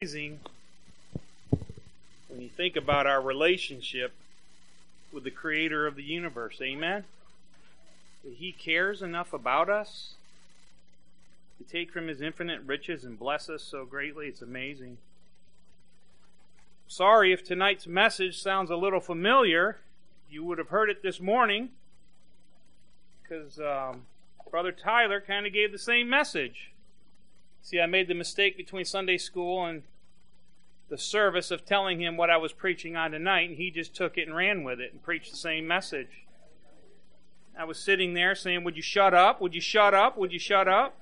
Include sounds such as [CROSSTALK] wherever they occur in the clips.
amazing when you think about our relationship with the creator of the universe. Amen? That he cares enough about us to take from his infinite riches and bless us so greatly. It's amazing. Sorry if tonight's message sounds a little familiar. You would have heard it this morning because um, Brother Tyler kind of gave the same message. See, I made the mistake between Sunday school and the service of telling him what I was preaching on tonight, and he just took it and ran with it and preached the same message. I was sitting there saying, Would you shut up? Would you shut up? Would you shut up?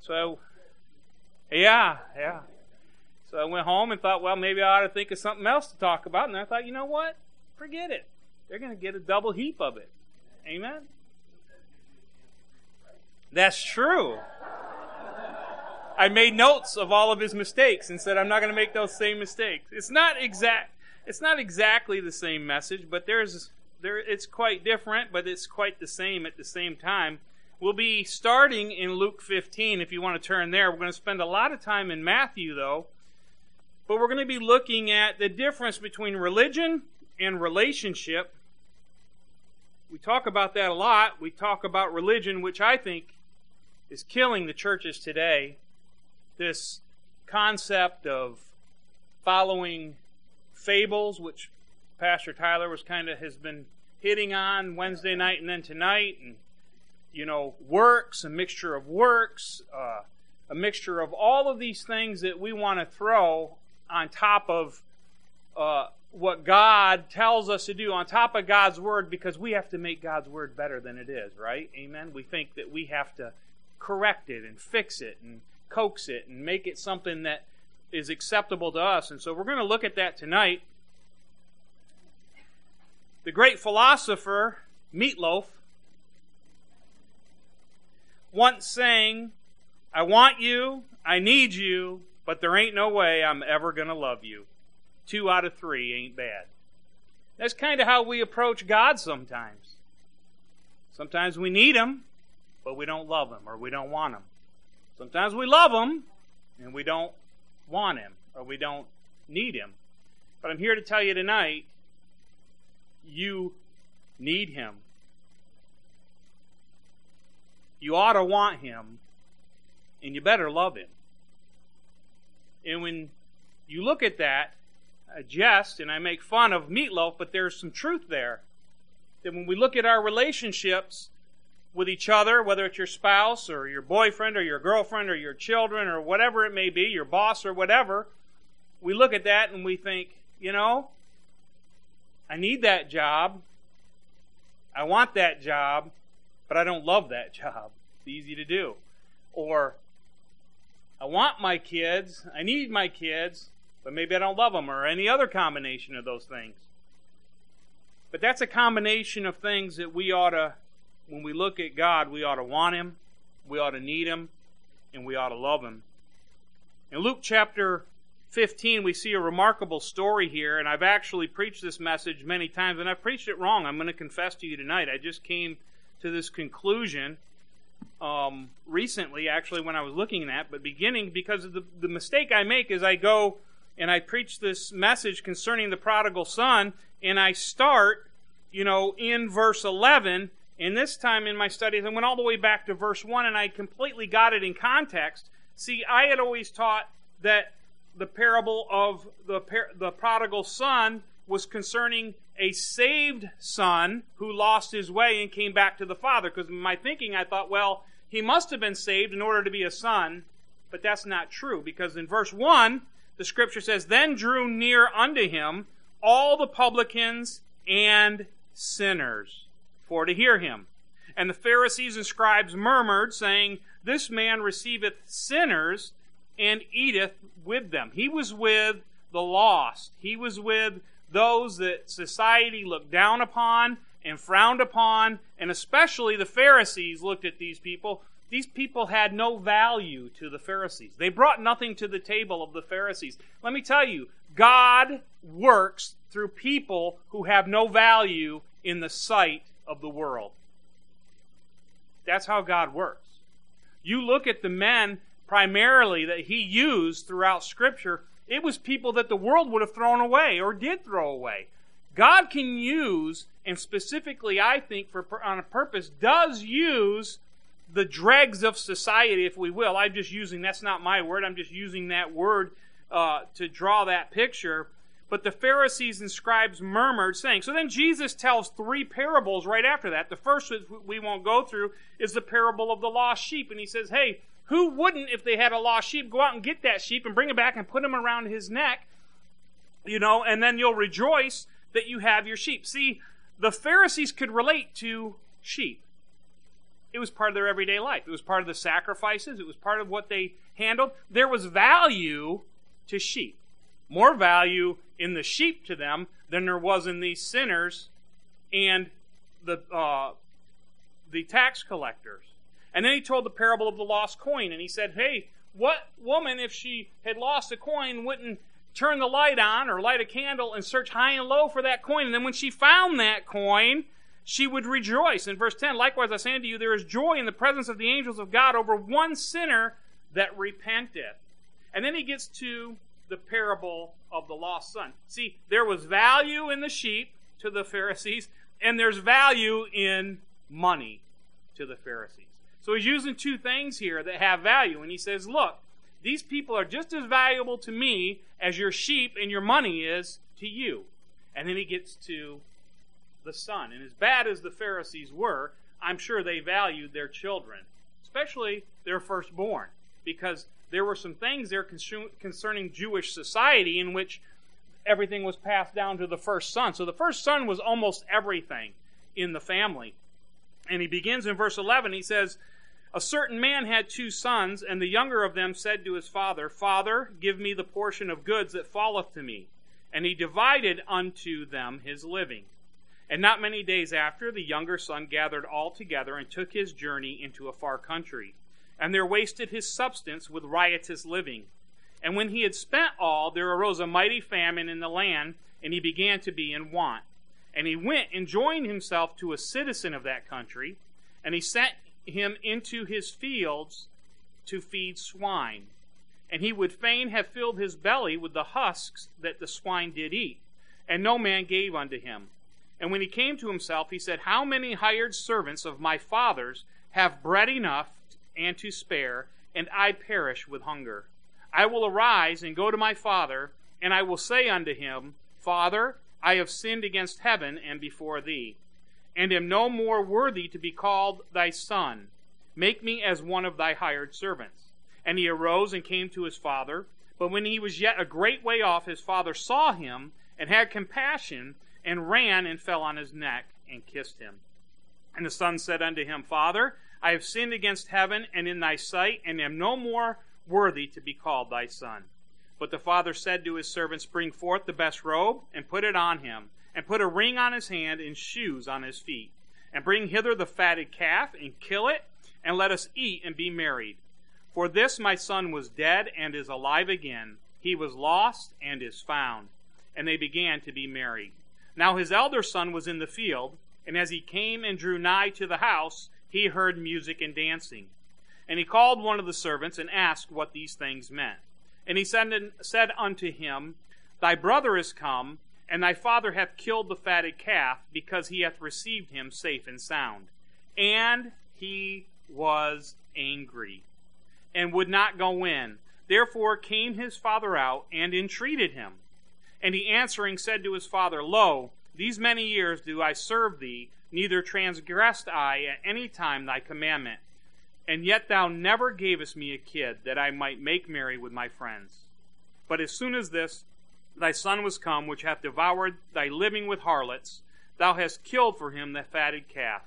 So, yeah, yeah. So I went home and thought, well, maybe I ought to think of something else to talk about. And I thought, you know what? Forget it. They're going to get a double heap of it. Amen? That's true. I made notes of all of his mistakes and said I'm not going to make those same mistakes. It's not exact it's not exactly the same message, but there's there it's quite different, but it's quite the same at the same time. We'll be starting in Luke 15 if you want to turn there. We're going to spend a lot of time in Matthew though. But we're going to be looking at the difference between religion and relationship. We talk about that a lot. We talk about religion, which I think is killing the churches today this concept of following fables, which Pastor Tyler was kind of has been hitting on Wednesday night and then tonight, and you know, works, a mixture of works, uh, a mixture of all of these things that we want to throw on top of uh, what God tells us to do, on top of God's word, because we have to make God's word better than it is, right? Amen. We think that we have to correct it and fix it and coax it and make it something that is acceptable to us. And so we're going to look at that tonight. The great philosopher, Meatloaf, once sang, I want you, I need you, but there ain't no way I'm ever going to love you. Two out of three ain't bad. That's kind of how we approach God sometimes. Sometimes we need Him, but we don't love Him or we don't want Him. Sometimes we love Him and we don't want Him or we don't need Him. But I'm here to tell you tonight you need Him. You ought to want Him and you better love Him. And when you look at that, I jest and I make fun of meatloaf, but there's some truth there. That when we look at our relationships, with each other, whether it's your spouse or your boyfriend or your girlfriend or your children or whatever it may be, your boss or whatever, we look at that and we think, you know, I need that job. I want that job, but I don't love that [LAUGHS] job. It's easy to do. Or, I want my kids, I need my kids, but maybe I don't love them, or any other combination of those things. But that's a combination of things that we ought to when we look at God, we ought to want Him, we ought to need Him, and we ought to love Him. In Luke chapter 15, we see a remarkable story here, and I've actually preached this message many times, and I've preached it wrong. I'm going to confess to you tonight. I just came to this conclusion um, recently, actually, when I was looking at, but beginning because of the, the mistake I make is I go and I preach this message concerning the prodigal son, and I start, you know, in verse 11 and this time in my studies, I went all the way back to verse 1 and I completely got it in context. See, I had always taught that the parable of the, par- the prodigal son was concerning a saved son who lost his way and came back to the father. Because in my thinking, I thought, well, he must have been saved in order to be a son. But that's not true. Because in verse 1, the scripture says, Then drew near unto him all the publicans and sinners for to hear him. And the Pharisees and scribes murmured, saying, This man receiveth sinners and eateth with them. He was with the lost. He was with those that society looked down upon and frowned upon, and especially the Pharisees looked at these people. These people had no value to the Pharisees. They brought nothing to the table of the Pharisees. Let me tell you, God works through people who have no value in the sight of the world. That's how God works. You look at the men primarily that he used throughout Scripture, it was people that the world would have thrown away or did throw away. God can use, and specifically, I think, for on a purpose, does use the dregs of society, if we will. I'm just using that's not my word. I'm just using that word uh, to draw that picture. But the Pharisees and scribes murmured, saying. So then Jesus tells three parables right after that. The first, we won't go through, is the parable of the lost sheep. And he says, Hey, who wouldn't, if they had a lost sheep, go out and get that sheep and bring it back and put him around his neck? You know, and then you'll rejoice that you have your sheep. See, the Pharisees could relate to sheep. It was part of their everyday life. It was part of the sacrifices. It was part of what they handled. There was value to sheep. More value in the sheep to them than there was in these sinners and the uh, the tax collectors. And then he told the parable of the lost coin, and he said, "Hey, what woman, if she had lost a coin, wouldn't turn the light on or light a candle and search high and low for that coin? And then when she found that coin, she would rejoice." In verse ten, likewise I say unto you, there is joy in the presence of the angels of God over one sinner that repenteth. And then he gets to the parable of the lost son. See, there was value in the sheep to the Pharisees, and there's value in money to the Pharisees. So he's using two things here that have value, and he says, Look, these people are just as valuable to me as your sheep and your money is to you. And then he gets to the son. And as bad as the Pharisees were, I'm sure they valued their children, especially their firstborn, because there were some things there concerning Jewish society in which everything was passed down to the first son. So the first son was almost everything in the family. And he begins in verse 11. He says, A certain man had two sons, and the younger of them said to his father, Father, give me the portion of goods that falleth to me. And he divided unto them his living. And not many days after, the younger son gathered all together and took his journey into a far country and there wasted his substance with riotous living. And when he had spent all, there arose a mighty famine in the land, and he began to be in want. And he went and joined himself to a citizen of that country, and he sent him into his fields to feed swine. And he would fain have filled his belly with the husks that the swine did eat, and no man gave unto him. And when he came to himself, he said, How many hired servants of my father's have bread enough and to spare, and I perish with hunger. I will arise and go to my father, and I will say unto him, Father, I have sinned against heaven and before thee, and am no more worthy to be called thy son. Make me as one of thy hired servants. And he arose and came to his father. But when he was yet a great way off, his father saw him and had compassion, and ran and fell on his neck and kissed him. And the son said unto him, Father, I have sinned against heaven and in thy sight, and am no more worthy to be called thy son. But the father said to his servants, Bring forth the best robe, and put it on him, and put a ring on his hand, and shoes on his feet. And bring hither the fatted calf, and kill it, and let us eat and be married. For this my son was dead, and is alive again. He was lost, and is found. And they began to be married. Now his elder son was in the field, and as he came and drew nigh to the house, he heard music and dancing. And he called one of the servants and asked what these things meant. And he said, unto him, Thy brother is come, and thy father hath killed the fatted calf, because he hath received him safe and sound. And he was angry, and would not go in. Therefore came his father out and entreated him. And he answering said to his father, Lo, these many years do I serve thee, neither transgressed I at any time thy commandment. And yet thou never gavest me a kid, that I might make merry with my friends. But as soon as this thy son was come, which hath devoured thy living with harlots, thou hast killed for him the fatted calf.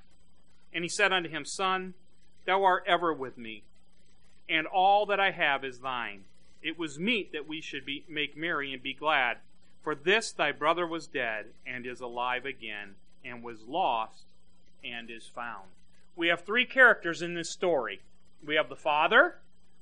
And he said unto him, Son, thou art ever with me, and all that I have is thine. It was meet that we should be, make merry and be glad. For this thy brother was dead, and is alive again and was lost and is found. We have three characters in this story. We have the father,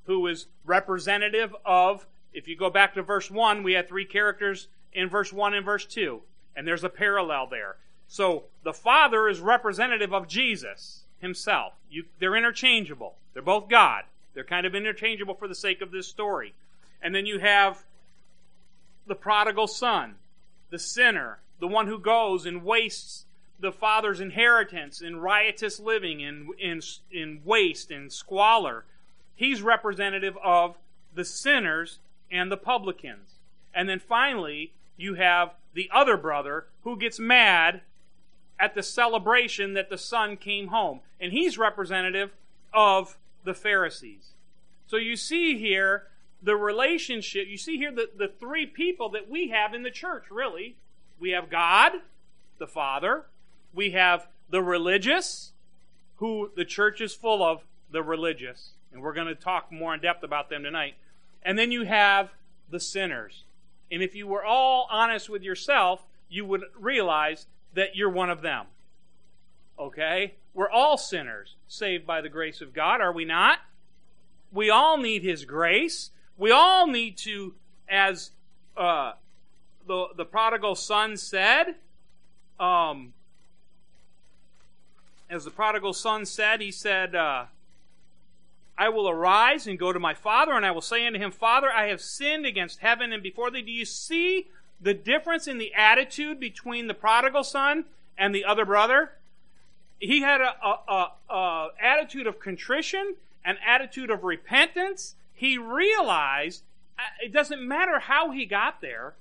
who is representative of, if you go back to verse 1, we had three characters in verse 1 and verse 2, and there's a parallel there. So the father is representative of Jesus himself. You, they're interchangeable. They're both God. They're kind of interchangeable for the sake of this story. And then you have the prodigal son, the sinner, the one who goes and wastes the father's inheritance in riotous living, in, in, in waste, and squalor. He's representative of the sinners and the publicans. And then finally, you have the other brother who gets mad at the celebration that the son came home. And he's representative of the Pharisees. So you see here the relationship, you see here the, the three people that we have in the church, really. We have God, the Father. We have the religious, who the church is full of the religious. And we're going to talk more in depth about them tonight. And then you have the sinners. And if you were all honest with yourself, you would realize that you're one of them. Okay? We're all sinners, saved by the grace of God, are we not? We all need His grace. We all need to, as uh, the the prodigal son said, um, as the prodigal son said, he said, uh, "I will arise and go to my father, and I will say unto him, Father, I have sinned against heaven and before thee." Do you see the difference in the attitude between the prodigal son and the other brother? He had a, a, a, a attitude of contrition, an attitude of repentance. He realized uh, it doesn't matter how he got there.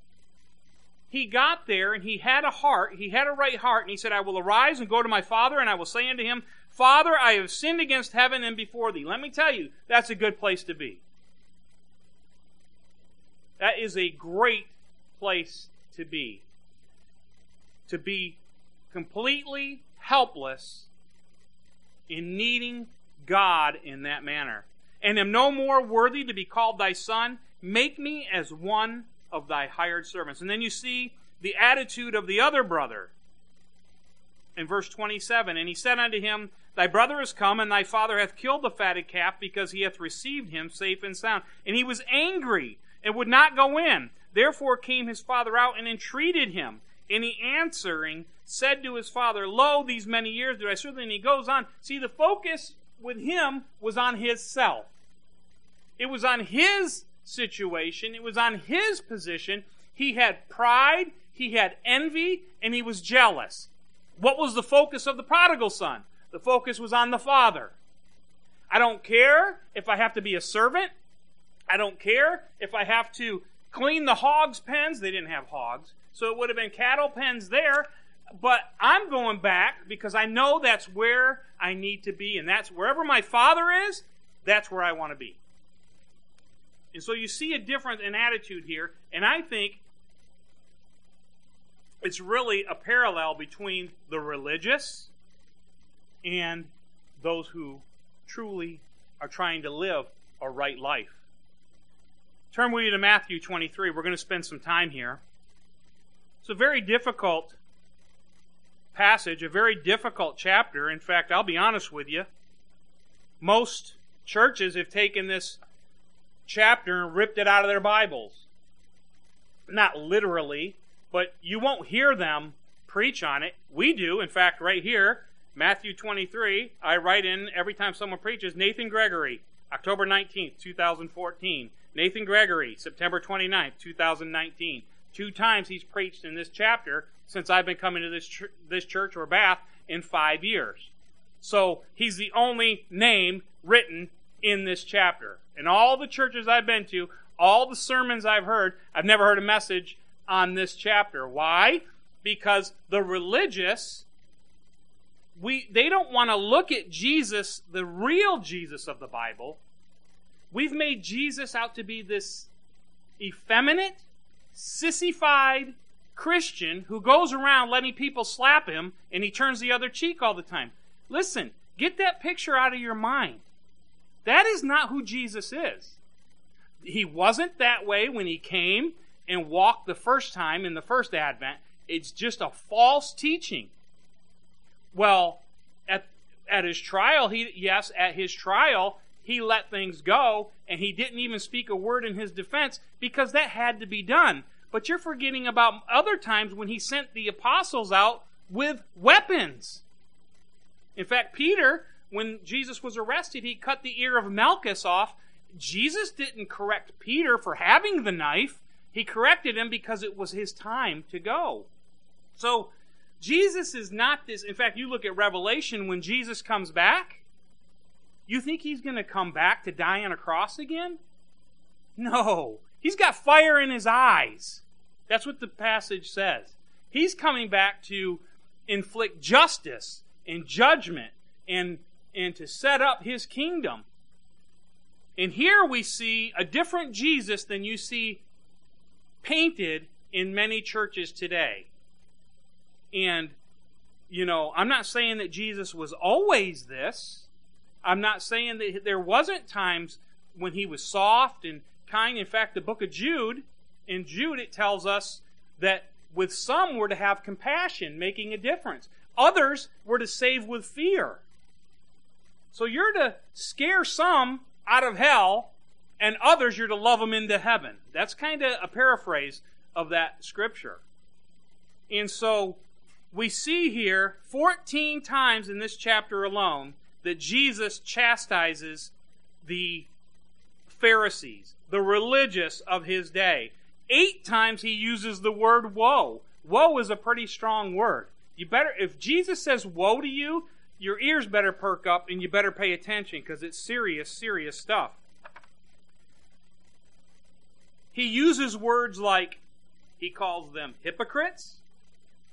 He got there and he had a heart, he had a right heart, and he said, I will arise and go to my father, and I will say unto him, Father, I have sinned against heaven and before thee. Let me tell you, that's a good place to be. That is a great place to be. To be completely helpless in needing God in that manner. And am no more worthy to be called thy son. Make me as one of thy hired servants. And then you see the attitude of the other brother in verse 27 And he said unto him, Thy brother is come, and thy father hath killed the fatted calf, because he hath received him safe and sound. And he was angry and would not go in. Therefore came his father out and entreated him. And he answering said to his father, Lo, these many years do I serve thee. And he goes on. See, the focus with him was on his self. It was on his situation. It was on his position. He had pride, he had envy, and he was jealous. What was the focus of the prodigal son? The focus was on the father. I don't care if I have to be a servant. I don't care if I have to clean the hogs' pens. They didn't have hogs, so it would have been cattle pens there. But I'm going back because I know that's where I need to be, and that's wherever my father is, that's where I want to be. And so you see a difference in attitude here, and I think it's really a parallel between the religious and those who truly are trying to live a right life. Turn with you to Matthew 23. We're going to spend some time here. It's a very difficult passage, a very difficult chapter. In fact, I'll be honest with you. Most churches have taken this chapter and ripped it out of their Bibles. Not literally, but you won't hear them preach on it. We do. In fact, right here, Matthew 23, I write in every time someone preaches Nathan Gregory, October 19th, 2014. Nathan Gregory, September 29th, 2019. Two times he's preached in this chapter since I've been coming to this, ch- this church or Bath in five years. So he's the only name written in this chapter. In all the churches I've been to, all the sermons I've heard, I've never heard a message on this chapter. Why? Because the religious we they don't want to look at Jesus, the real Jesus of the Bible, We've made Jesus out to be this effeminate, sissified Christian who goes around letting people slap him and he turns the other cheek all the time. Listen, get that picture out of your mind. That is not who Jesus is. He wasn't that way when he came and walked the first time in the first advent. It's just a false teaching. Well, at, at his trial, he, yes, at his trial, he let things go and he didn't even speak a word in his defense because that had to be done. But you're forgetting about other times when he sent the apostles out with weapons. In fact, Peter when Jesus was arrested, he cut the ear of Malchus off. Jesus didn't correct Peter for having the knife. He corrected him because it was his time to go. So, Jesus is not this. In fact, you look at Revelation when Jesus comes back, you think he's going to come back to die on a cross again? No. He's got fire in his eyes. That's what the passage says. He's coming back to inflict justice and judgment and, and to set up his kingdom. And here we see a different Jesus than you see painted in many churches today. And, you know, I'm not saying that Jesus was always this. I'm not saying that there wasn't times when he was soft and kind. In fact, the book of Jude, in Jude, it tells us that with some we're to have compassion, making a difference. Others were to save with fear. So you're to scare some out of hell, and others you're to love them into heaven. That's kind of a paraphrase of that scripture. And so we see here 14 times in this chapter alone that Jesus chastises the Pharisees, the religious of his day. Eight times he uses the word woe. Woe is a pretty strong word. You better, if Jesus says woe to you, your ears better perk up and you better pay attention because it's serious, serious stuff. He uses words like, he calls them hypocrites,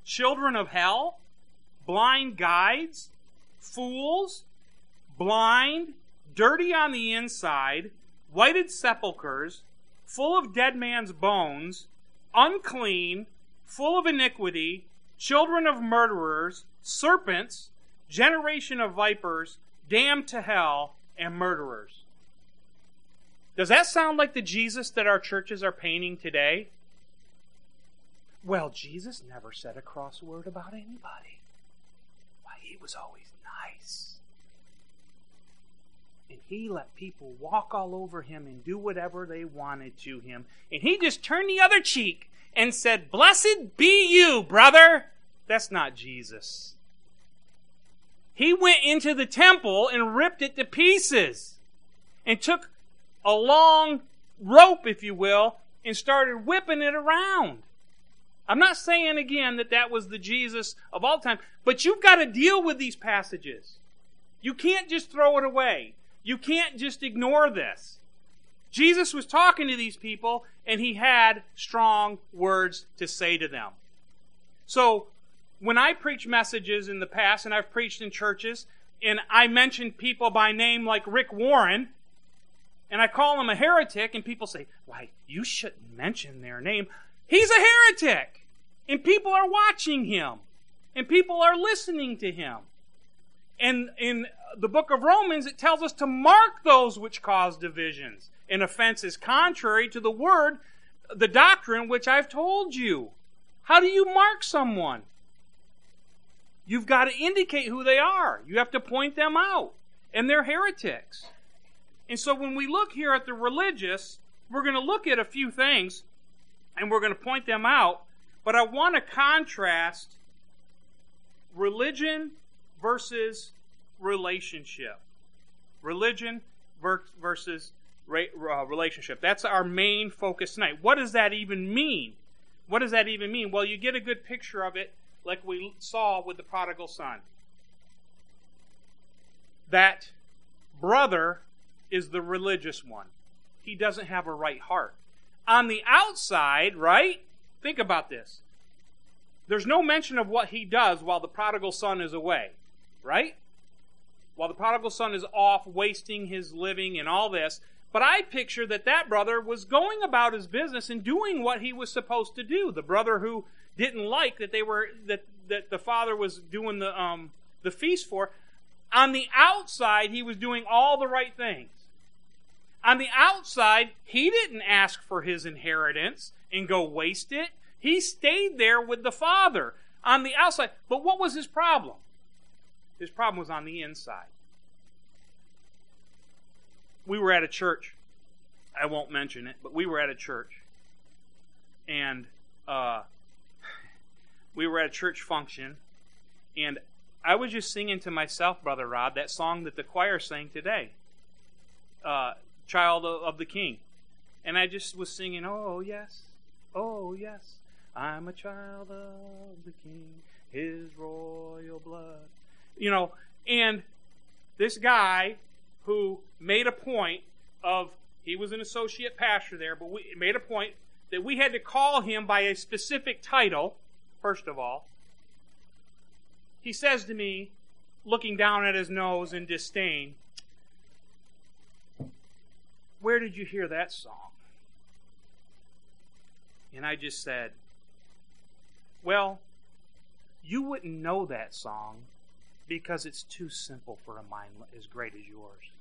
children of hell, blind guides, fools, blind, dirty on the inside, whited sepulchres, full of dead man's bones, unclean, full of iniquity, children of murderers, serpents, generation of vipers, damned to hell, and murderers. Does that sound like the Jesus that our churches are painting today? Well, Jesus never said a cross word about anybody. Why, he was always nice. And he let people walk all over him and do whatever they wanted to him. And he just turned the other cheek and said, Blessed be you, brother. That's not Jesus. He went into the temple and ripped it to pieces and took a long rope, if you will, and started whipping it around. I'm not saying again that that was the Jesus of all time, but you've got to deal with these passages. You can't just throw it away. You can't just ignore this. Jesus was talking to these people and he had strong words to say to them. So, when I preach messages in the past, and I've preached in churches, and I mention people by name like Rick Warren, and I call him a heretic, and people say, Why, you shouldn't mention their name. He's a heretic. And people are watching him. And people are listening to him. And in the book of Romans, it tells us to mark those which cause divisions and offenses contrary to the word, the doctrine which I've told you. How do you mark someone? You've got to indicate who they are. You have to point them out. And they're heretics. And so when we look here at the religious, we're going to look at a few things and we're going to point them out. But I want to contrast religion versus relationship. Religion versus uh, relationship. That's our main focus tonight. What does that even mean? What does that even mean? Well, you get a good picture of it like we saw with the prodigal son. That brother is the religious one. He doesn't have a right heart. On the outside, right? Think about this. There's no mention of what he does while the prodigal son is away, right? While the prodigal son is off wasting his living and all this. But I picture that that brother was going about his business and doing what he was supposed to do. The brother who didn't like that they were that that the father was doing the um the feast for. On the outside, he was doing all the right things. On the outside, he didn't ask for his inheritance and go waste it. He stayed there with the Father on the outside. But what was his problem? His problem was on the inside. We were at a church. I won't mention it, but we were at a church. And uh, we were at a church function. And I was just singing to myself, Brother Rod, that song that the choir sang today, uh, Child of the King. And I just was singing, Oh, yes, oh, yes, I'm a child of the King, his royal blood. You know, and this guy who made a point of, he was an associate pastor there, but we made a point that we had to call him by a specific title, first of all. He says to me, looking down at his nose in disdain, Where did you hear that song? And I just said, Well, you wouldn't know that song because it's too simple for a mind as great as yours.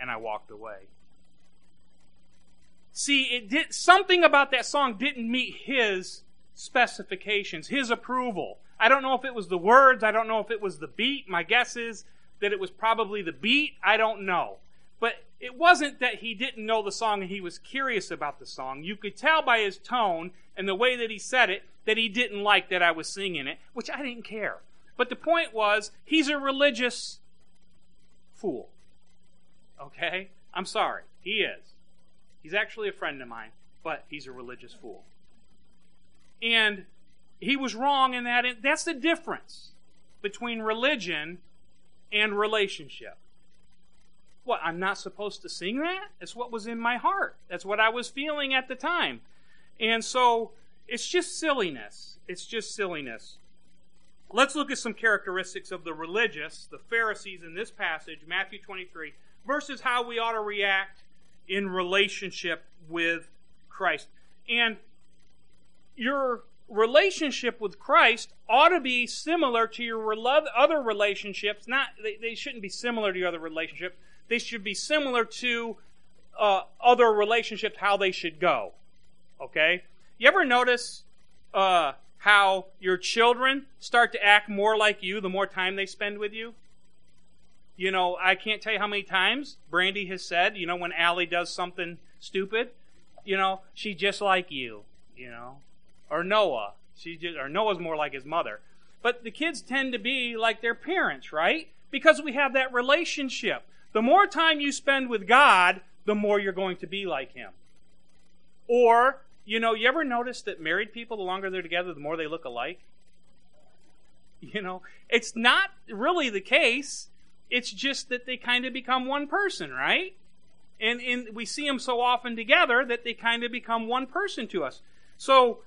And I walked away. See, it did something about that song didn't meet his specifications, his approval. I don't know if it was the words, I don't know if it was the beat. My guess is that it was probably the beat. I don't know. But it wasn't that he didn't know the song and he was curious about the song. You could tell by his tone and the way that he said it that he didn't like that I was singing it, which I didn't care. But the point was, he's a religious fool. Okay? I'm sorry. He is. He's actually a friend of mine, but he's a religious fool. And he was wrong in that. That's the difference between religion and relationship. What, I'm not supposed to sing that? That's what was in my heart. That's what I was feeling at the time. And so it's just silliness. It's just silliness. Let's look at some characteristics of the religious, the Pharisees in this passage, Matthew 23, versus how we ought to react in relationship with Christ. And your relationship with Christ ought to be similar to your other relationships. Not they, they shouldn't be similar to your other relationships they should be similar to uh, other relationships, how they should go. Okay? You ever notice uh, how your children start to act more like you the more time they spend with you? You know, I can't tell you how many times Brandy has said, you know, when Allie does something stupid, you know, she's just like you, you know, or Noah. Just, or Noah's more like his mother. But the kids tend to be like their parents, right? Because we have that relationship. The more time you spend with God, the more you're going to be like Him. Or, you know, you ever notice that married people, the longer they're together, the more they look alike? [LAUGHS] You know, it's not really the case. It's just that they kind of become one person, right? And, and we see them so often together that they kind of become one person to us. So,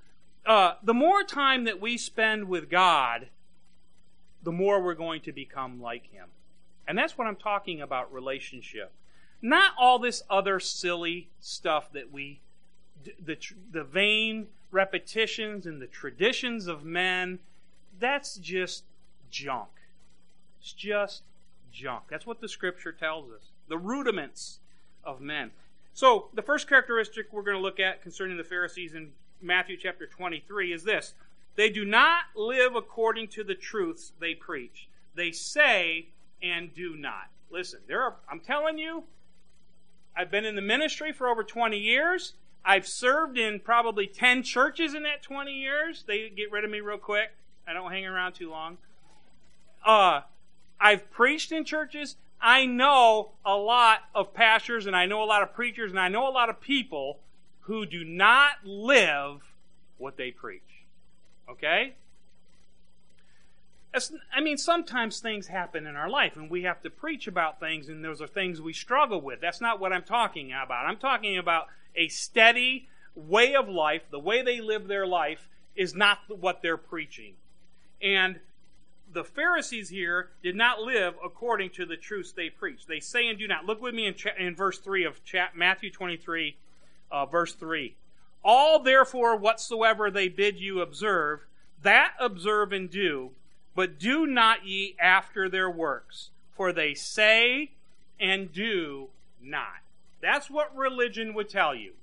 uh, the more time that we spend with God, the more we're going to become like Him. And that's what I'm talking about relationship. Not all this other silly stuff that we, the, the vain repetitions and the traditions of men, that's just junk. It's just junk. That's what the scripture tells us. The rudiments of men. So, the first characteristic we're going to look at concerning the Pharisees in Matthew chapter 23 is this they do not live according to the truths they preach. They say and do not. Listen, there are, I'm telling you, I've been in the ministry for over 20 years. I've served in probably 10 churches in that 20 years. They get rid of me real quick. I don't hang around too long. Uh, I've preached in churches. I know a lot of pastors and I know a lot of preachers and I know a lot of people who do not live what they preach. Okay? I mean, sometimes things happen in our life and we have to preach about things and those are things we struggle with. That's not what I'm talking about. I'm talking about a steady way of life. The way they live their life is not what they're preaching. And the Pharisees here did not live according to the truths they preach. They say and do not. Look with me in, cha- in verse 3 of cha- Matthew 23, uh, verse 3. All therefore whatsoever they bid you observe, that observe and do but do not ye after their works, for they say and do not. That's what religion would tell you.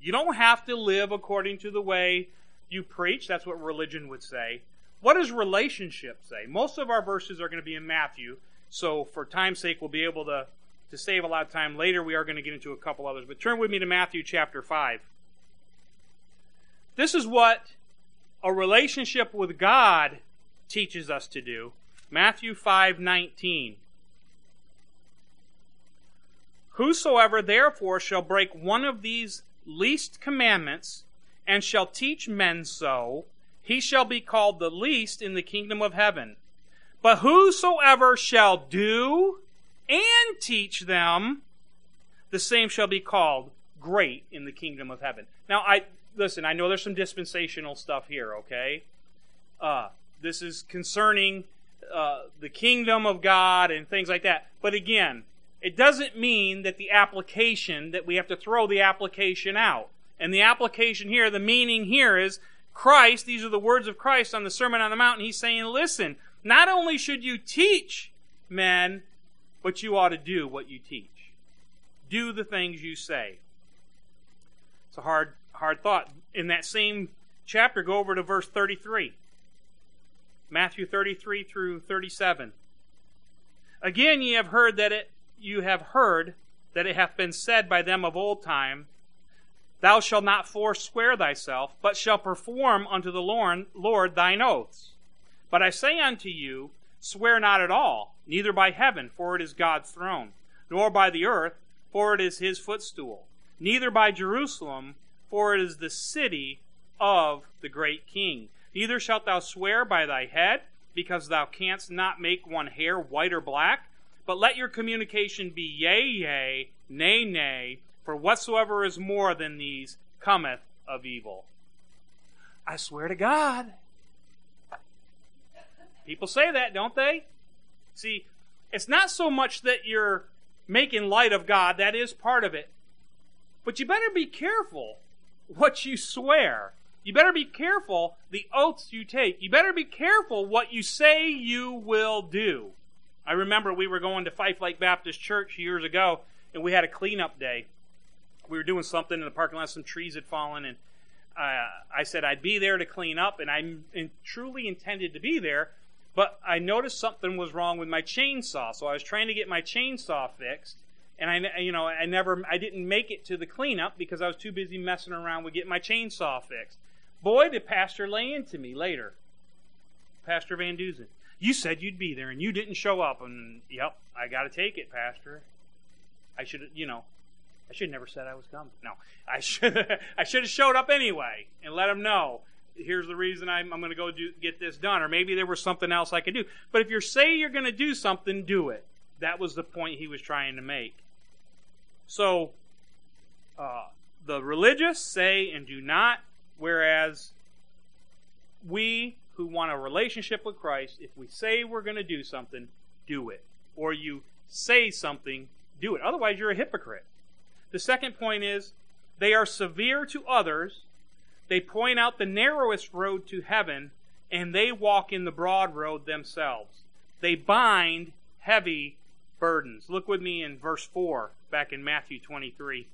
You don't have to live according to the way you preach. That's what religion would say. What does relationship say? Most of our verses are going to be in Matthew, so for time's sake, we'll be able to, to save a lot of time. Later, we are going to get into a couple others. But turn with me to Matthew chapter 5. This is what a relationship with God teaches us to do. Matthew 5:19 Whosoever therefore shall break one of these least commandments and shall teach men so, he shall be called the least in the kingdom of heaven. But whosoever shall do and teach them, the same shall be called great in the kingdom of heaven. Now, I listen. I know there's some dispensational stuff here. Okay, uh, this is concerning uh, the kingdom of God and things like that. But again, it doesn't mean that the application that we have to throw the application out. And the application here, the meaning here is Christ. These are the words of Christ on the Sermon on the Mount. He's saying, "Listen, not only should you teach men, but you ought to do what you teach." do the things you say. It's a hard, hard thought. In that same chapter, go over to verse 33. Matthew 33 through 37. Again, ye have heard that it, you have heard that it hath been said by them of old time, Thou shalt not forswear thyself, but shall perform unto the Lord, Lord thine oaths. But I say unto you, Swear not at all, neither by heaven, for it is God's throne, nor by the earth, for it is his footstool, neither by Jerusalem, for it is the city of the great king. Neither shalt thou swear by thy head, because thou canst not make one hair white or black, but let your communication be yea, yea, nay, nay, for whatsoever is more than these cometh of evil. I swear to God. People say that, don't they? See, it's not so much that you're making light of God. That is part of it. But you better be careful what you swear. You better be careful the oaths you take. You better be careful what you say you will do. I remember we were going to Fife Lake Baptist Church years ago, and we had a cleanup day. We were doing something in the parking lot, some trees had fallen, and uh, I said I'd be there to clean up, and I truly intended to be there. But I noticed something was wrong with my chainsaw, so I was trying to get my chainsaw fixed, and I, you know, I never, I didn't make it to the cleanup because I was too busy messing around with getting my chainsaw fixed. Boy, did Pastor lay into me later. Pastor Van Duzen. You said you'd be there and you didn't show up, and yep, I got to take it, Pastor. I should, you know, I should never said I was coming. No, I [LAUGHS] should, I should have showed up anyway and let him know here's the reason I'm, I'm going to go do, get this done. Or maybe there was something else I could do. But if you say you're going to do something, do it. That was the point he was trying to make. So, uh, the religious say and do not, whereas we who want a relationship with Christ, if we say we're going to do something, do it. Or you say something, do it. Otherwise, you're a hypocrite. The second point is they are severe to others they point out the narrowest road to heaven, and they walk in the broad road themselves. They bind heavy burdens. Look with me in verse 4, back in Matthew 23.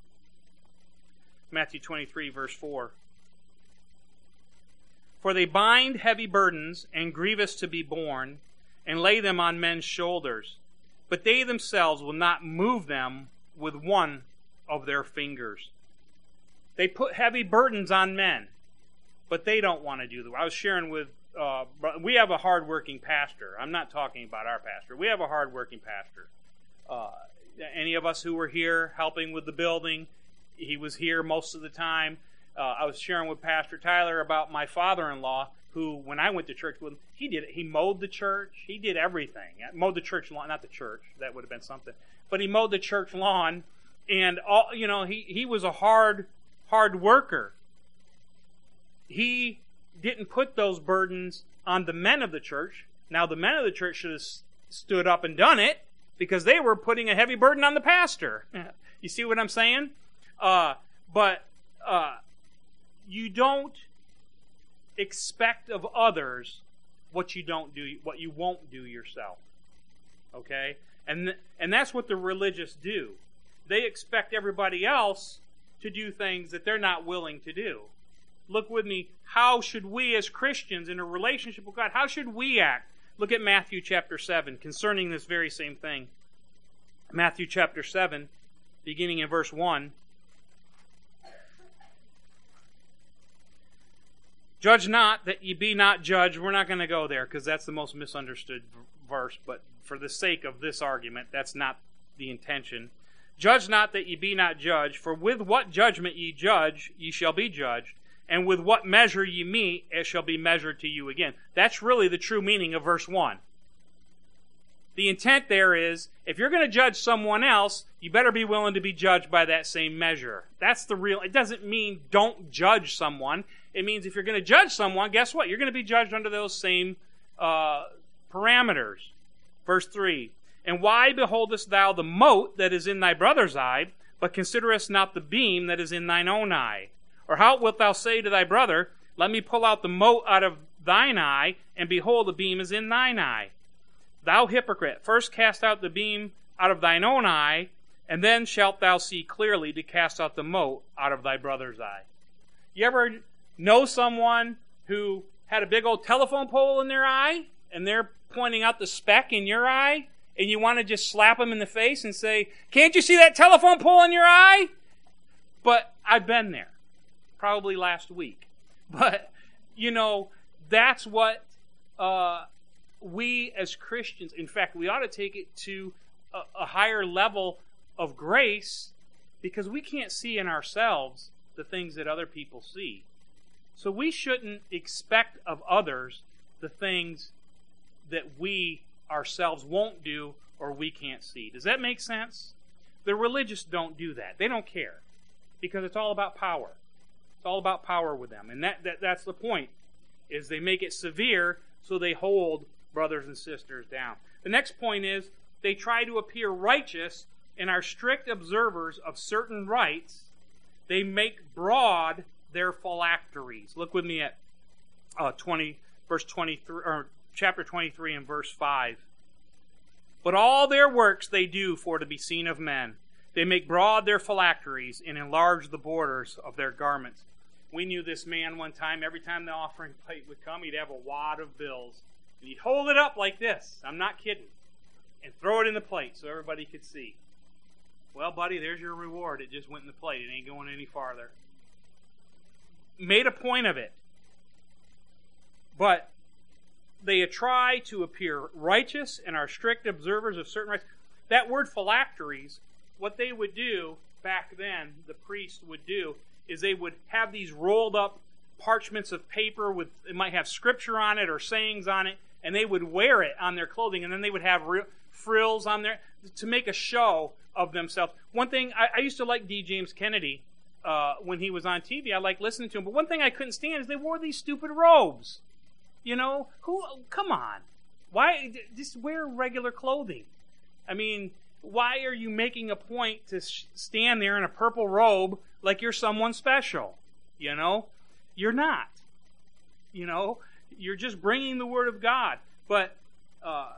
Matthew 23, verse 4. For they bind heavy burdens and grievous to be borne, and lay them on men's shoulders, but they themselves will not move them with one of their fingers. They put heavy burdens on men, but they don't want to do the. I was sharing with. Uh, we have a hardworking pastor. I'm not talking about our pastor. We have a hardworking pastor. Uh, any of us who were here helping with the building, he was here most of the time. Uh, I was sharing with Pastor Tyler about my father-in-law, who, when I went to church with him, he did. it. He mowed the church. He did everything. Mowed the church lawn, not the church. That would have been something. But he mowed the church lawn, and all you know, he he was a hard hard worker. He didn't put those burdens on the men of the church. Now, the men of the church should have stood up and done it because they were putting a heavy burden on the pastor. [LAUGHS] You see what I'm saying? Uh, but uh, you don't expect of others what you don't do, what you won't do yourself. Okay, and th- and that's what the religious do. They expect everybody else to do things that they're not willing to do. Look with me. How should we as Christians in a relationship with God, how should we act? Look at Matthew chapter 7 concerning this very same thing. Matthew chapter 7, beginning in verse 1. Judge not that ye be not judged. We're not going to go there because that's the most misunderstood verse, but for the sake of this argument, that's not the intention. Judge not that ye be not judged, for with what judgment ye judge, ye shall be judged, and with what measure ye meet, it shall be measured to you again. That's really the true meaning of verse 1. The intent there is if you're going to judge someone else, you better be willing to be judged by that same measure. That's the real, it doesn't mean don't judge someone. It means if you're going to judge someone, guess what? You're going to be judged under those same uh, parameters. Verse 3 And why beholdest thou the mote that is in thy brother's eye, but considerest not the beam that is in thine own eye? Or how wilt thou say to thy brother, Let me pull out the mote out of thine eye, and behold, the beam is in thine eye? Thou hypocrite, first cast out the beam out of thine own eye, and then shalt thou see clearly to cast out the mote out of thy brother's eye. You ever know someone who had a big old telephone pole in their eye, and they're pointing out the speck in your eye, and you want to just slap them in the face and say, Can't you see that telephone pole in your eye? But I've been there probably last week. [LAUGHS] But, you know, that's what uh, we as Christians, in fact, we ought to take it to a, a higher level of grace because we can't see in ourselves the things that other people see. So we shouldn't expect of others the things that we ourselves won't do or we can't see. Does that make sense? The religious don't do that. They don't care because it's all about power. It's all about power with them. And that, that that's the point, is they make it severe so they hold brothers and sisters down. The next point is they try to appear righteous and are strict observers of certain rites. They make broad their phylacteries. Look with me at uh, 20, verse 23, or chapter 23 and verse 5. But all their works they do for to be seen of men. They make broad their phylacteries and enlarge the borders of their garments. We knew this man one time, every time the offering plate would come, he'd have a wad of bills. And he'd hold it up like this. I'm not kidding. And throw it in the plate so everybody could see. Well, buddy, there's your reward. It just went in the plate. It ain't going any farther. Made a point of it. But they try to appear righteous and are strict observers of certain rites. That word phylacteries, what they would do back then, the priest would do, is they would have these rolled up parchments of paper with it might have scripture on it or sayings on it, and they would wear it on their clothing, and then they would have frills on there to make a show of themselves. One thing I, I used to like D. James Kennedy uh, when he was on TV. I like listening to him, but one thing I couldn't stand is they wore these stupid robes. You know, who? Come on, why just wear regular clothing? I mean, why are you making a point to stand there in a purple robe like you're someone special? You know, you're not. You know, you're just bringing the word of God. But uh,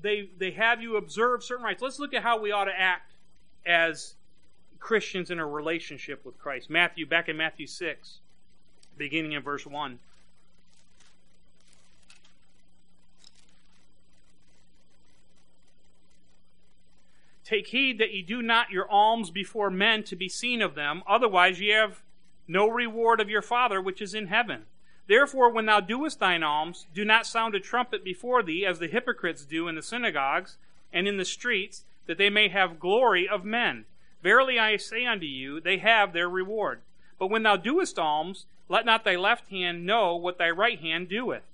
they they have you observe certain rites. Let's look at how we ought to act as Christians in a relationship with Christ. Matthew, back in Matthew six, beginning in verse one. Take heed that ye do not your alms before men to be seen of them, otherwise ye have no reward of your Father which is in heaven. Therefore, when thou doest thine alms, do not sound a trumpet before thee, as the hypocrites do in the synagogues and in the streets, that they may have glory of men. Verily I say unto you, they have their reward. But when thou doest alms, let not thy left hand know what thy right hand doeth,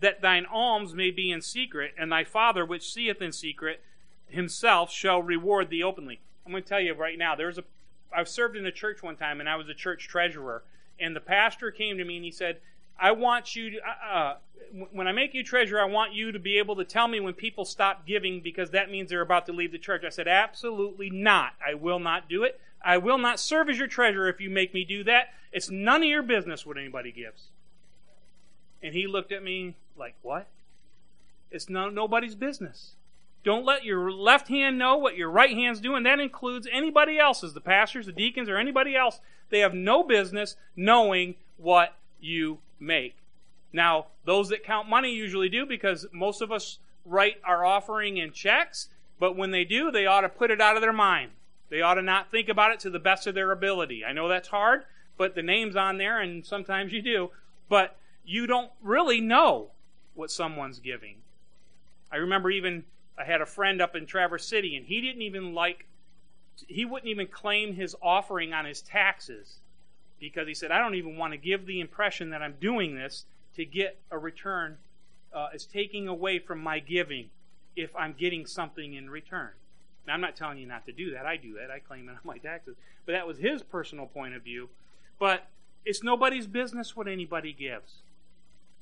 that thine alms may be in secret, and thy Father which seeth in secret himself shall reward thee openly. I'm going to tell you right now, there's a I've served in a church one time and I was a church treasurer and the pastor came to me and he said, "I want you to uh, uh when I make you treasurer, I want you to be able to tell me when people stop giving because that means they're about to leave the church." I said, "Absolutely not. I will not do it. I will not serve as your treasurer if you make me do that. It's none of your business what anybody gives." And he looked at me like, "What?" It's no, nobody's business. Don't let your left hand know what your right hand's doing. That includes anybody else's, the pastors, the deacons, or anybody else. They have no business knowing what you make. Now, those that count money usually do because most of us write our offering in checks, but when they do, they ought to put it out of their mind. They ought to not think about it to the best of their ability. I know that's hard, but the name's on there, and sometimes you do. but you don't really know what someone's giving. I remember even I had a friend up in Traverse City, and he didn't even like, he wouldn't even claim his offering on his taxes because he said, I don't even want to give the impression that I'm doing this to get a return. Uh, it's taking away from my giving if I'm getting something in return. Now, I'm not telling you not to do that. I do that. I claim it on my taxes. But that was his personal point of view. But it's nobody's business what anybody gives.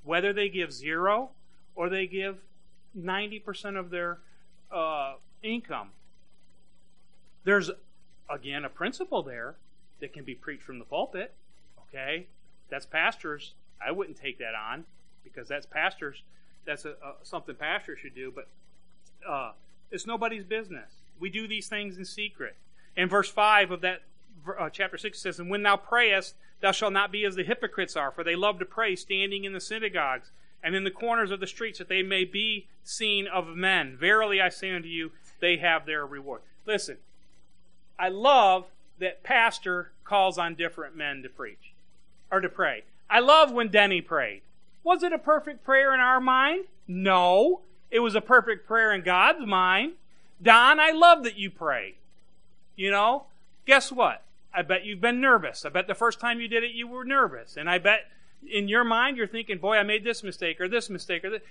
Whether they give zero or they give 90% of their uh, income. There's, again, a principle there that can be preached from the pulpit. Okay? That's pastors. I wouldn't take that on because that's pastors. That's a, a, something pastors should do, but uh, it's nobody's business. We do these things in secret. In verse 5 of that uh, chapter 6 says, And when thou prayest, thou shalt not be as the hypocrites are, for they love to pray standing in the synagogues and in the corners of the streets, that they may be seen of men. Verily I say unto you, they have their reward. Listen, I love that pastor calls on different men to preach or to pray. I love when Denny prayed. Was it a perfect prayer in our mind? No. It was a perfect prayer in God's mind. Don, I love that you pray. You know, guess what? I bet you've been nervous. I bet the first time you did it, you were nervous. And I bet in your mind, you're thinking, boy, I made this mistake or this mistake or this.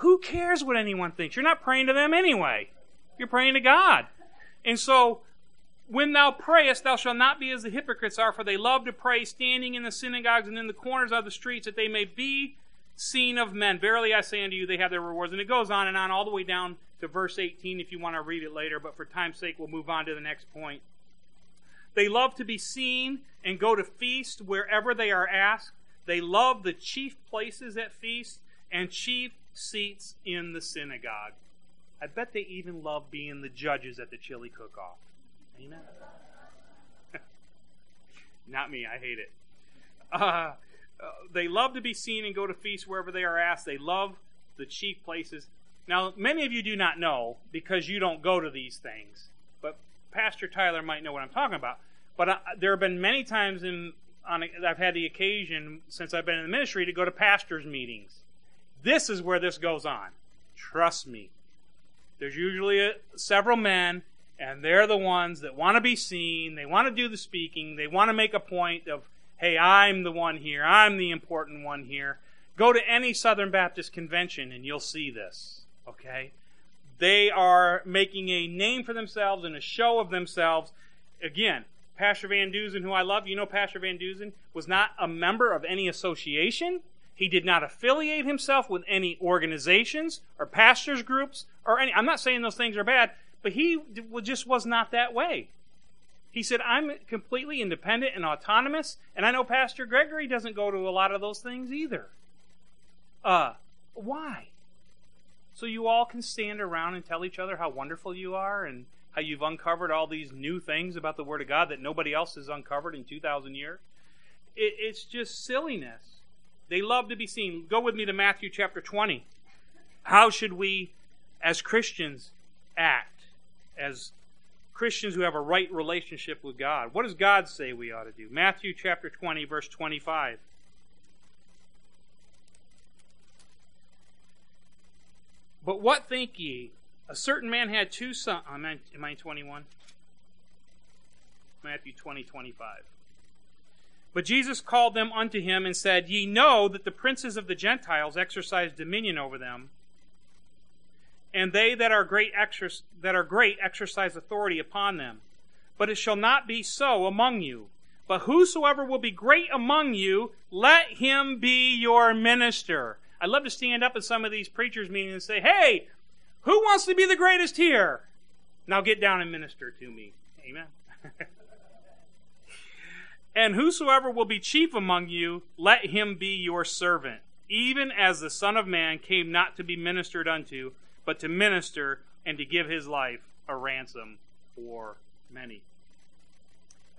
Who cares what anyone thinks? You're not praying to them anyway. You're praying to God. And so, when thou prayest, thou shalt not be as the hypocrites are, for they love to pray standing in the synagogues and in the corners of the streets, that they may be seen of men. Verily I say unto you, they have their rewards. And it goes on and on, all the way down to verse 18 if you want to read it later, but for time's sake, we'll move on to the next point. They love to be seen and go to feast wherever they are asked. They love the chief places at feasts and chief seats in the synagogue. I bet they even love being the judges at the chili cook off. Amen. [LAUGHS] Not me, I hate it. Uh, uh, they love to be seen and go to feasts wherever they are asked. They love the chief places. Now, many of you do not know because you don't go to these things, but Pastor Tyler might know what I'm talking about. But uh, there have been many times in on I've had the occasion since I've been in the ministry to go to pastors' meetings. This is where this goes on. Trust me. There's usually a, several men, and they're the ones that want to be seen. They want to do the speaking. They want to make a point of, hey, I'm the one here. I'm the important one here. Go to any Southern Baptist convention, and you'll see this. Okay? They are making a name for themselves and a show of themselves. Again, Pastor Van Duzen, who I love, you know Pastor Van Duzen, was not a member of any association. He did not affiliate himself with any organizations or pastors groups or any. I'm not saying those things are bad, but he just was not that way. He said, I'm completely independent and autonomous, and I know Pastor Gregory doesn't go to a lot of those things either. Uh, why? So you all can stand around and tell each other how wonderful you are and how you've uncovered all these new things about the Word of God that nobody else has uncovered in 2,000 years. It, it's just silliness. They love to be seen. Go with me to Matthew chapter 20. How should we, as Christians, act? As Christians who have a right relationship with God. What does God say we ought to do? Matthew chapter 20, verse 25. But what think ye? A certain man had two sons. Am I, am I 21? Matthew 20, 25. But Jesus called them unto him and said, Ye know that the princes of the Gentiles exercise dominion over them, and they that are great exer- that are great exercise authority upon them. But it shall not be so among you. But whosoever will be great among you, let him be your minister. I'd love to stand up at some of these preachers' meetings and say, Hey, who wants to be the greatest here? Now get down and minister to me. Amen. [LAUGHS] and whosoever will be chief among you, let him be your servant, even as the Son of Man came not to be ministered unto, but to minister and to give his life a ransom for many.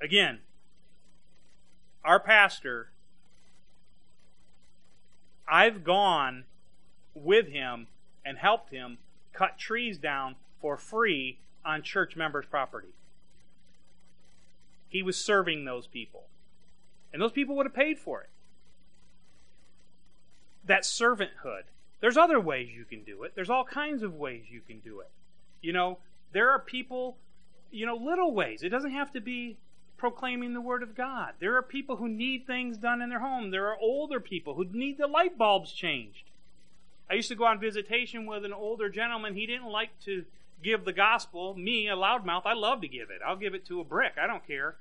Again, our pastor, I've gone with him and helped him cut trees down for free on church members' property. He was serving those people. And those people would have paid for it. that servanthood. There's other ways you can do it. There's all kinds of ways you can do it. You know, there are people, you know, little ways. It doesn't have to be proclaiming the Word of God. There are people who need things done in their home. There are older people who need the light bulbs changed. I used to go on visitation with an older gentleman. He didn't like to give the gospel. Me, a loudmouth, I love to give it. I'll give it to a brick. I don't care.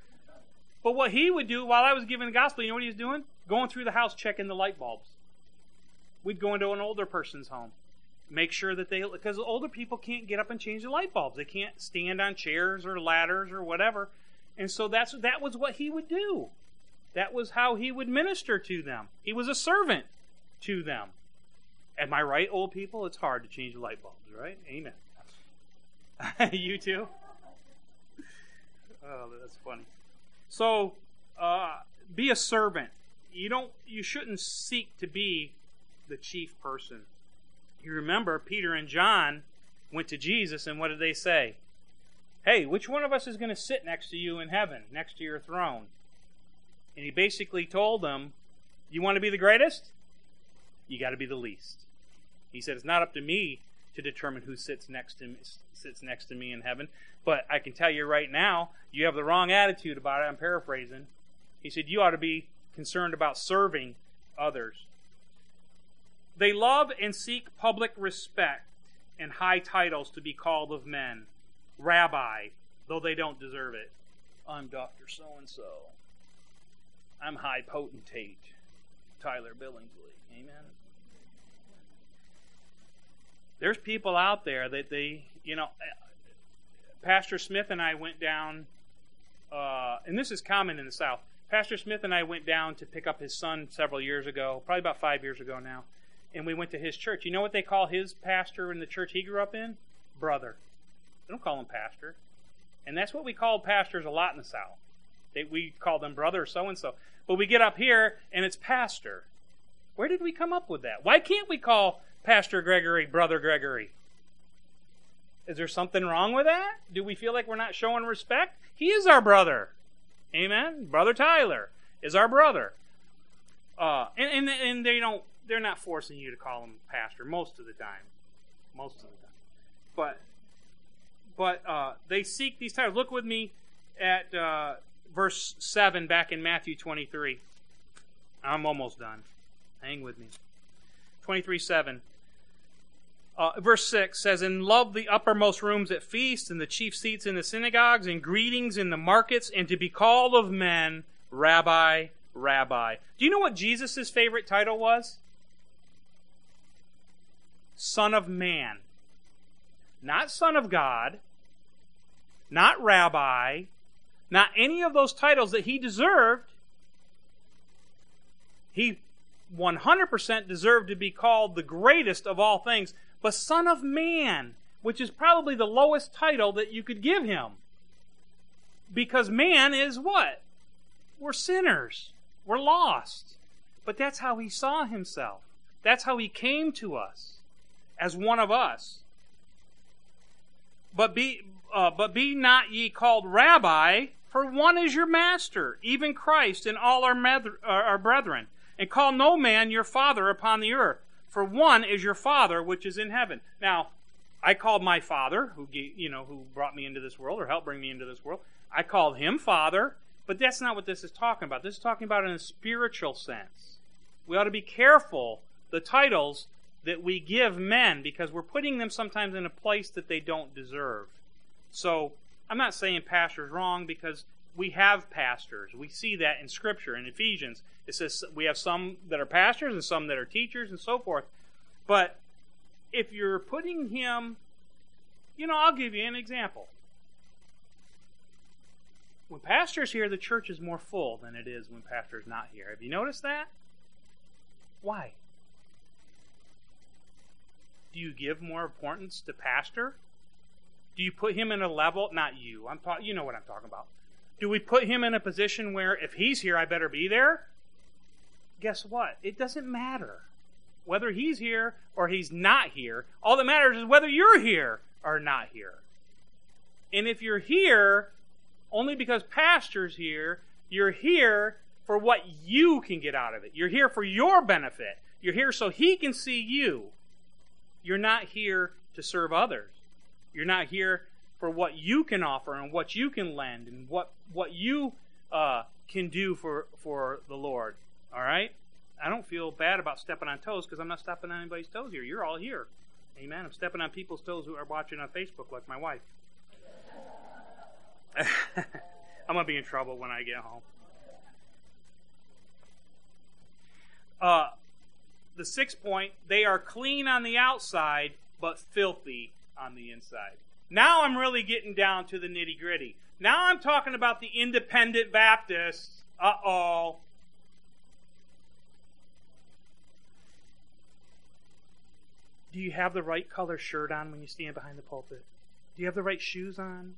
But what he would do while I was giving the gospel, you know what he was doing? Going through the house checking the light bulbs. We'd go into an older person's home. Make sure that they, because older people can't get up and change the light bulbs. They can't stand on chairs or ladders or whatever. And so that's, that was what he would do. That was how he would minister to them. He was a servant to them. Am I right, old people? It's hard to change light bulbs, right? Amen. [LAUGHS] you too? Oh, that's funny. So, uh, be a servant. You don't. You shouldn't seek to be the chief person. You remember Peter and John went to Jesus, and what did they say? Hey, which one of us is going to sit next to you in heaven, next to your throne? And he basically told them, You want to be the greatest? You got to be the least. He said, It's not up to me to determine who sits next to me, sits next to me in heaven. But I can tell you right now, you have the wrong attitude about it. I'm paraphrasing. He said you ought to be concerned about serving others. They love and seek public respect and high titles to be called of men. Rabbi, though they don't deserve it. I'm Dr. So and so. I'm high potentate. Tyler Billingsley. Amen there's people out there that they, you know, Pastor Smith and I went down, uh, and this is common in the South. Pastor Smith and I went down to pick up his son several years ago, probably about five years ago now, and we went to his church. You know what they call his pastor in the church he grew up in? Brother. They don't call him pastor. And that's what we call pastors a lot in the South. They, we call them brother so and so. But we get up here and it's pastor. Where did we come up with that? Why can't we call Pastor Gregory, Brother Gregory. Is there something wrong with that? Do we feel like we're not showing respect? He is our brother. Amen. Brother Tyler is our brother. Uh, and, and, and they don't they're not forcing you to call him pastor most of the time. Most of the time. But but uh, they seek these titles. Look with me at uh, verse 7 back in Matthew 23. I'm almost done. Hang with me. 23 7. Uh, verse 6 says, And love the uppermost rooms at feasts, and the chief seats in the synagogues, and greetings in the markets, and to be called of men, Rabbi, Rabbi. Do you know what Jesus' favorite title was? Son of Man. Not Son of God, not Rabbi, not any of those titles that he deserved. He 100% deserved to be called the greatest of all things, but Son of Man, which is probably the lowest title that you could give him. Because man is what? We're sinners. We're lost. But that's how he saw himself. That's how he came to us as one of us. But be, uh, but be not ye called rabbi, for one is your master, even Christ, and all our, our brethren. And call no man your father upon the earth, for one is your Father which is in heaven. Now, I called my father, who you know, who brought me into this world or helped bring me into this world. I called him Father, but that's not what this is talking about. This is talking about in a spiritual sense. We ought to be careful the titles that we give men because we're putting them sometimes in a place that they don't deserve. So I'm not saying pastor's wrong because we have pastors. We see that in Scripture. In Ephesians, it says we have some that are pastors and some that are teachers and so forth. But if you're putting him, you know, I'll give you an example. When pastor's here, the church is more full than it is when pastor's not here. Have you noticed that? Why? Do you give more importance to pastor? Do you put him in a level? Not you. I'm talking. You know what I'm talking about. Do we put him in a position where if he's here, I better be there? Guess what? It doesn't matter. Whether he's here or he's not here, all that matters is whether you're here or not here. And if you're here only because pastor's here, you're here for what you can get out of it. You're here for your benefit. You're here so He can see you. You're not here to serve others. You're not here for what you can offer and what you can lend and what what you uh, can do for for the Lord. All right. I don't feel bad about stepping on toes because I'm not stepping on anybody's toes here. You're all here. Amen. I'm stepping on people's toes who are watching on Facebook, like my wife. [LAUGHS] I'm to be in trouble when I get home. Uh, the sixth point they are clean on the outside, but filthy on the inside. Now I'm really getting down to the nitty gritty. Now I'm talking about the independent Baptists. Uh oh. Do you have the right color shirt on when you stand behind the pulpit? Do you have the right shoes on?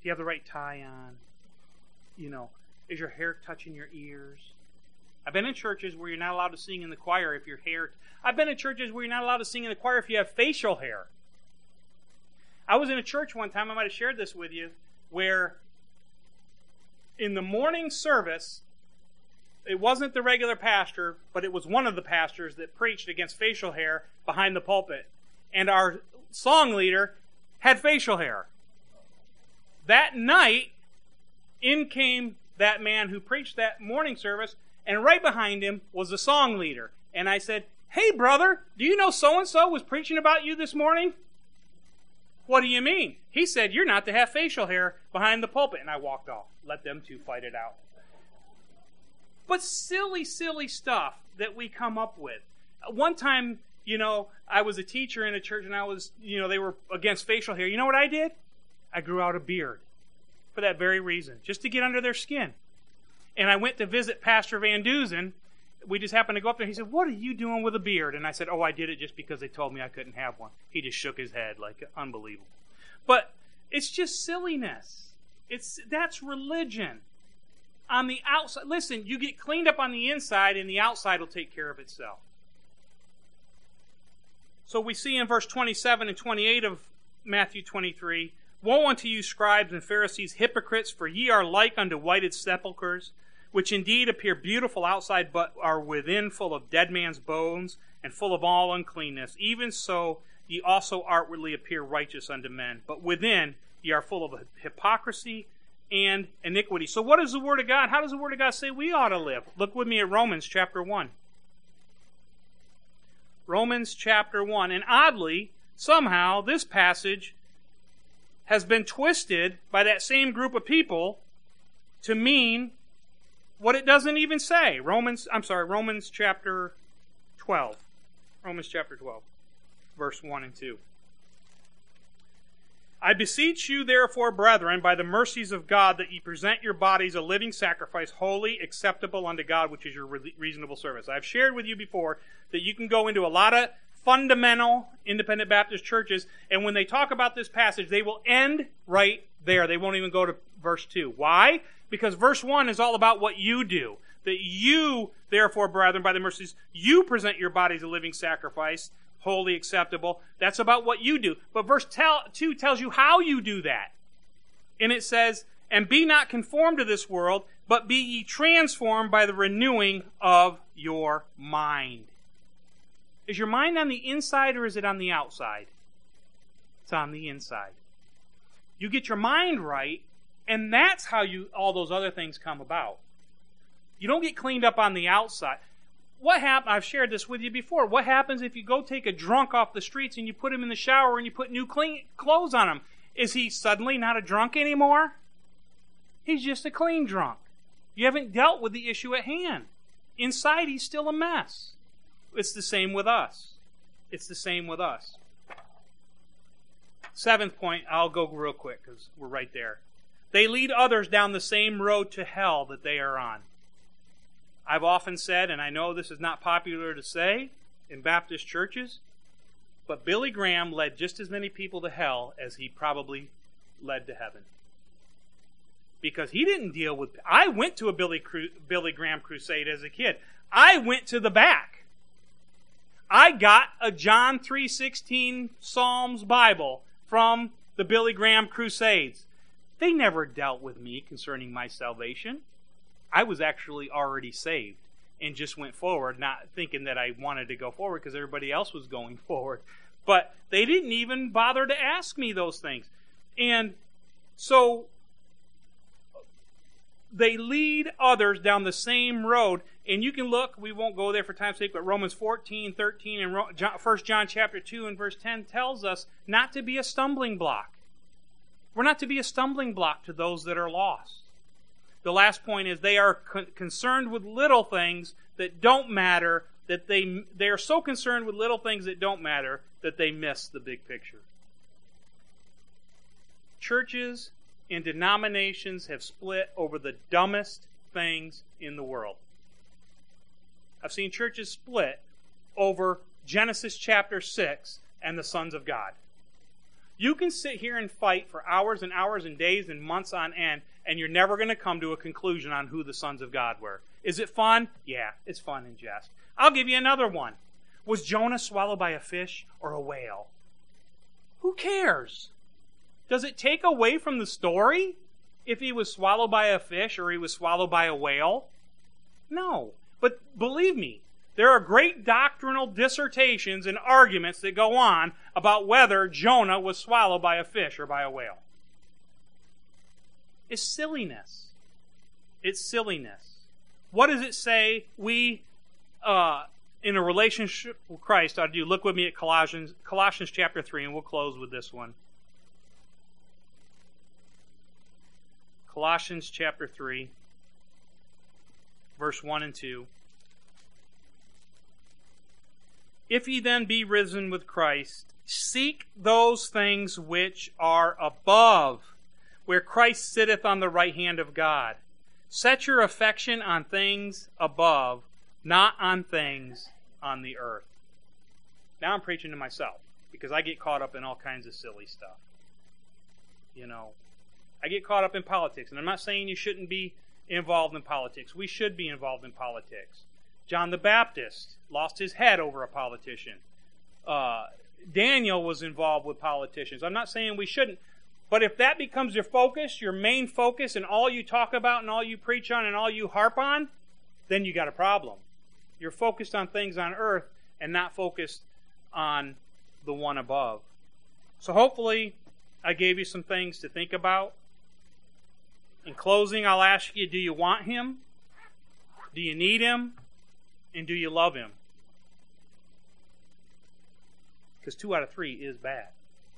Do you have the right tie on? You know, is your hair touching your ears? I've been in churches where you're not allowed to sing in the choir if your hair. I've been in churches where you're not allowed to sing in the choir if you have facial hair. I was in a church one time, I might have shared this with you, where in the morning service, it wasn't the regular pastor, but it was one of the pastors that preached against facial hair behind the pulpit. And our song leader had facial hair. That night, in came that man who preached that morning service, and right behind him was the song leader. And I said, Hey, brother, do you know so and so was preaching about you this morning? What do you mean? He said, You're not to have facial hair behind the pulpit. And I walked off. Let them two fight it out. But silly, silly stuff that we come up with. One time, you know, I was a teacher in a church and I was, you know, they were against facial hair. You know what I did? I grew out a beard for that very reason, just to get under their skin. And I went to visit Pastor Van Duzen. We just happened to go up there. He said, What are you doing with a beard? And I said, Oh, I did it just because they told me I couldn't have one. He just shook his head like unbelievable. But it's just silliness. It's that's religion on the outside. Listen, you get cleaned up on the inside, and the outside will take care of itself. So we see in verse 27 and 28 of Matthew 23 Woe unto you, scribes and Pharisees, hypocrites, for ye are like unto whited sepulchres, which indeed appear beautiful outside, but are within full of dead man's bones and full of all uncleanness. Even so, ye also outwardly appear righteous unto men, but within ye are full of hypocrisy and iniquity. So, what is the Word of God? How does the Word of God say we ought to live? Look with me at Romans chapter 1. Romans chapter 1. And oddly, somehow, this passage has been twisted by that same group of people to mean what it doesn't even say. Romans, I'm sorry, Romans chapter 12. Romans chapter 12, verse 1 and 2. I beseech you, therefore, brethren, by the mercies of God, that ye present your bodies a living sacrifice, holy, acceptable unto God, which is your reasonable service. I've shared with you before that you can go into a lot of fundamental independent Baptist churches, and when they talk about this passage, they will end right there. They won't even go to verse 2. Why? Because verse 1 is all about what you do. That you, therefore, brethren, by the mercies, you present your bodies a living sacrifice, holy, acceptable. That's about what you do. But verse 2 tells you how you do that. And it says, And be not conformed to this world, but be ye transformed by the renewing of your mind. Is your mind on the inside or is it on the outside? It's on the inside. You get your mind right, and that's how you all those other things come about. You don't get cleaned up on the outside what happened? I've shared this with you before. What happens if you go take a drunk off the streets and you put him in the shower and you put new clean clothes on him? Is he suddenly not a drunk anymore? He's just a clean drunk. You haven't dealt with the issue at hand. Inside, he's still a mess. It's the same with us. It's the same with us. Seventh point, I'll go real quick because we're right there. They lead others down the same road to hell that they are on. I've often said, and I know this is not popular to say in Baptist churches, but Billy Graham led just as many people to hell as he probably led to heaven. Because he didn't deal with. I went to a Billy, Billy Graham crusade as a kid. I went to the back. I got a John 3:16 Psalms Bible from the Billy Graham crusades. They never dealt with me concerning my salvation. I was actually already saved. and just went forward, not thinking that I wanted to go forward because everybody else was going [LAUGHS] forward. But they didn't even bother to ask me those things. And so they lead others down the same road. And you can look, we won't go there for time's sake, but Romans 14, 13, and 1 John chapter 2 and verse 10 tells us not to be a stumbling block. We're not to be a stumbling block to those that are lost. The last point is they are con- concerned with little things that don't matter, that they, they are so concerned with little things that don't matter that they miss the big picture. Churches and denominations have split over the dumbest things in the world. I've seen churches split over Genesis chapter 6 and the sons of God. You can sit here and fight for hours and hours and days and months on end, and you're never going to come to a conclusion on who the sons of God were. Is it fun? Yeah, it's fun and jest. I'll give you another one. Was Jonah swallowed by a fish or a whale? Who cares? Does it take away from the story if he was swallowed by a fish or he was swallowed by a whale? No. But believe me, there are great doctrinal dissertations and arguments that go on about whether Jonah was swallowed by a fish or by a whale. It's silliness. It's silliness. What does it say we, uh, in a relationship with Christ, ought to do? Look with me at Colossians, Colossians chapter 3, and we'll close with this one. Colossians chapter 3, verse 1 and 2. If ye then be risen with Christ, seek those things which are above, where Christ sitteth on the right hand of God. Set your affection on things above, not on things on the earth. Now I'm preaching to myself because I get caught up in all kinds of silly stuff. You know, I get caught up in politics, and I'm not saying you shouldn't be involved in politics. We should be involved in politics. John the Baptist lost his head over a politician. Uh, Daniel was involved with politicians. I'm not saying we shouldn't, but if that becomes your focus, your main focus, and all you talk about and all you preach on and all you harp on, then you got a problem. You're focused on things on earth and not focused on the one above. So hopefully, I gave you some things to think about. In closing, I'll ask you do you want Him? Do you need Him? And do you love Him? Because two out of three is bad.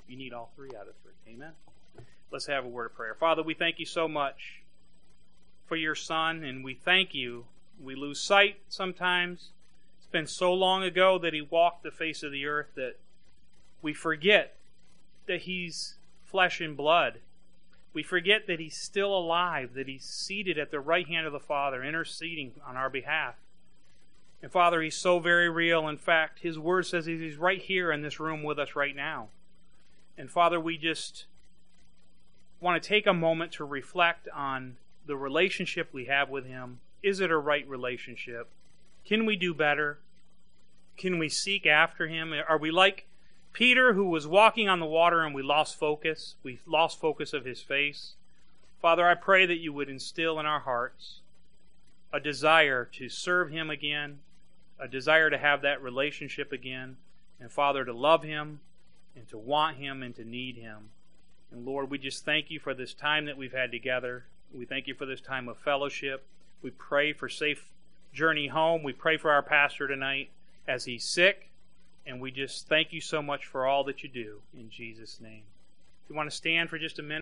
You need all three out of three. Amen? Let's have a word of prayer. Father, we thank you so much for your Son, and we thank you. We lose sight sometimes. It's been so long ago that He walked the face of the earth that we forget that He's flesh and blood we forget that He's still alive, that He's seated at the right hand of the Father, interceding on our behalf. And Father, He's so very real. In fact, His Word says He's right here in this room with us right now. And Father, we just want to take a moment to reflect on the relationship we have with Him. Is it a right relationship? Can we do better? Can we seek after Him? Are we like Peter, who was walking on the water and we lost focus, we lost focus of his face. Father, I pray that you would instill in our hearts a desire to serve him again, a desire to have that relationship again, and Father, to love him and to want him and to need him. And Lord, we just thank you for this time that we've had together. We thank you for this time of fellowship. We pray for safe journey home. We pray for our pastor tonight as he's sick. And we just thank you so much for all that you do in Jesus' name. If you want to stand for just a minute.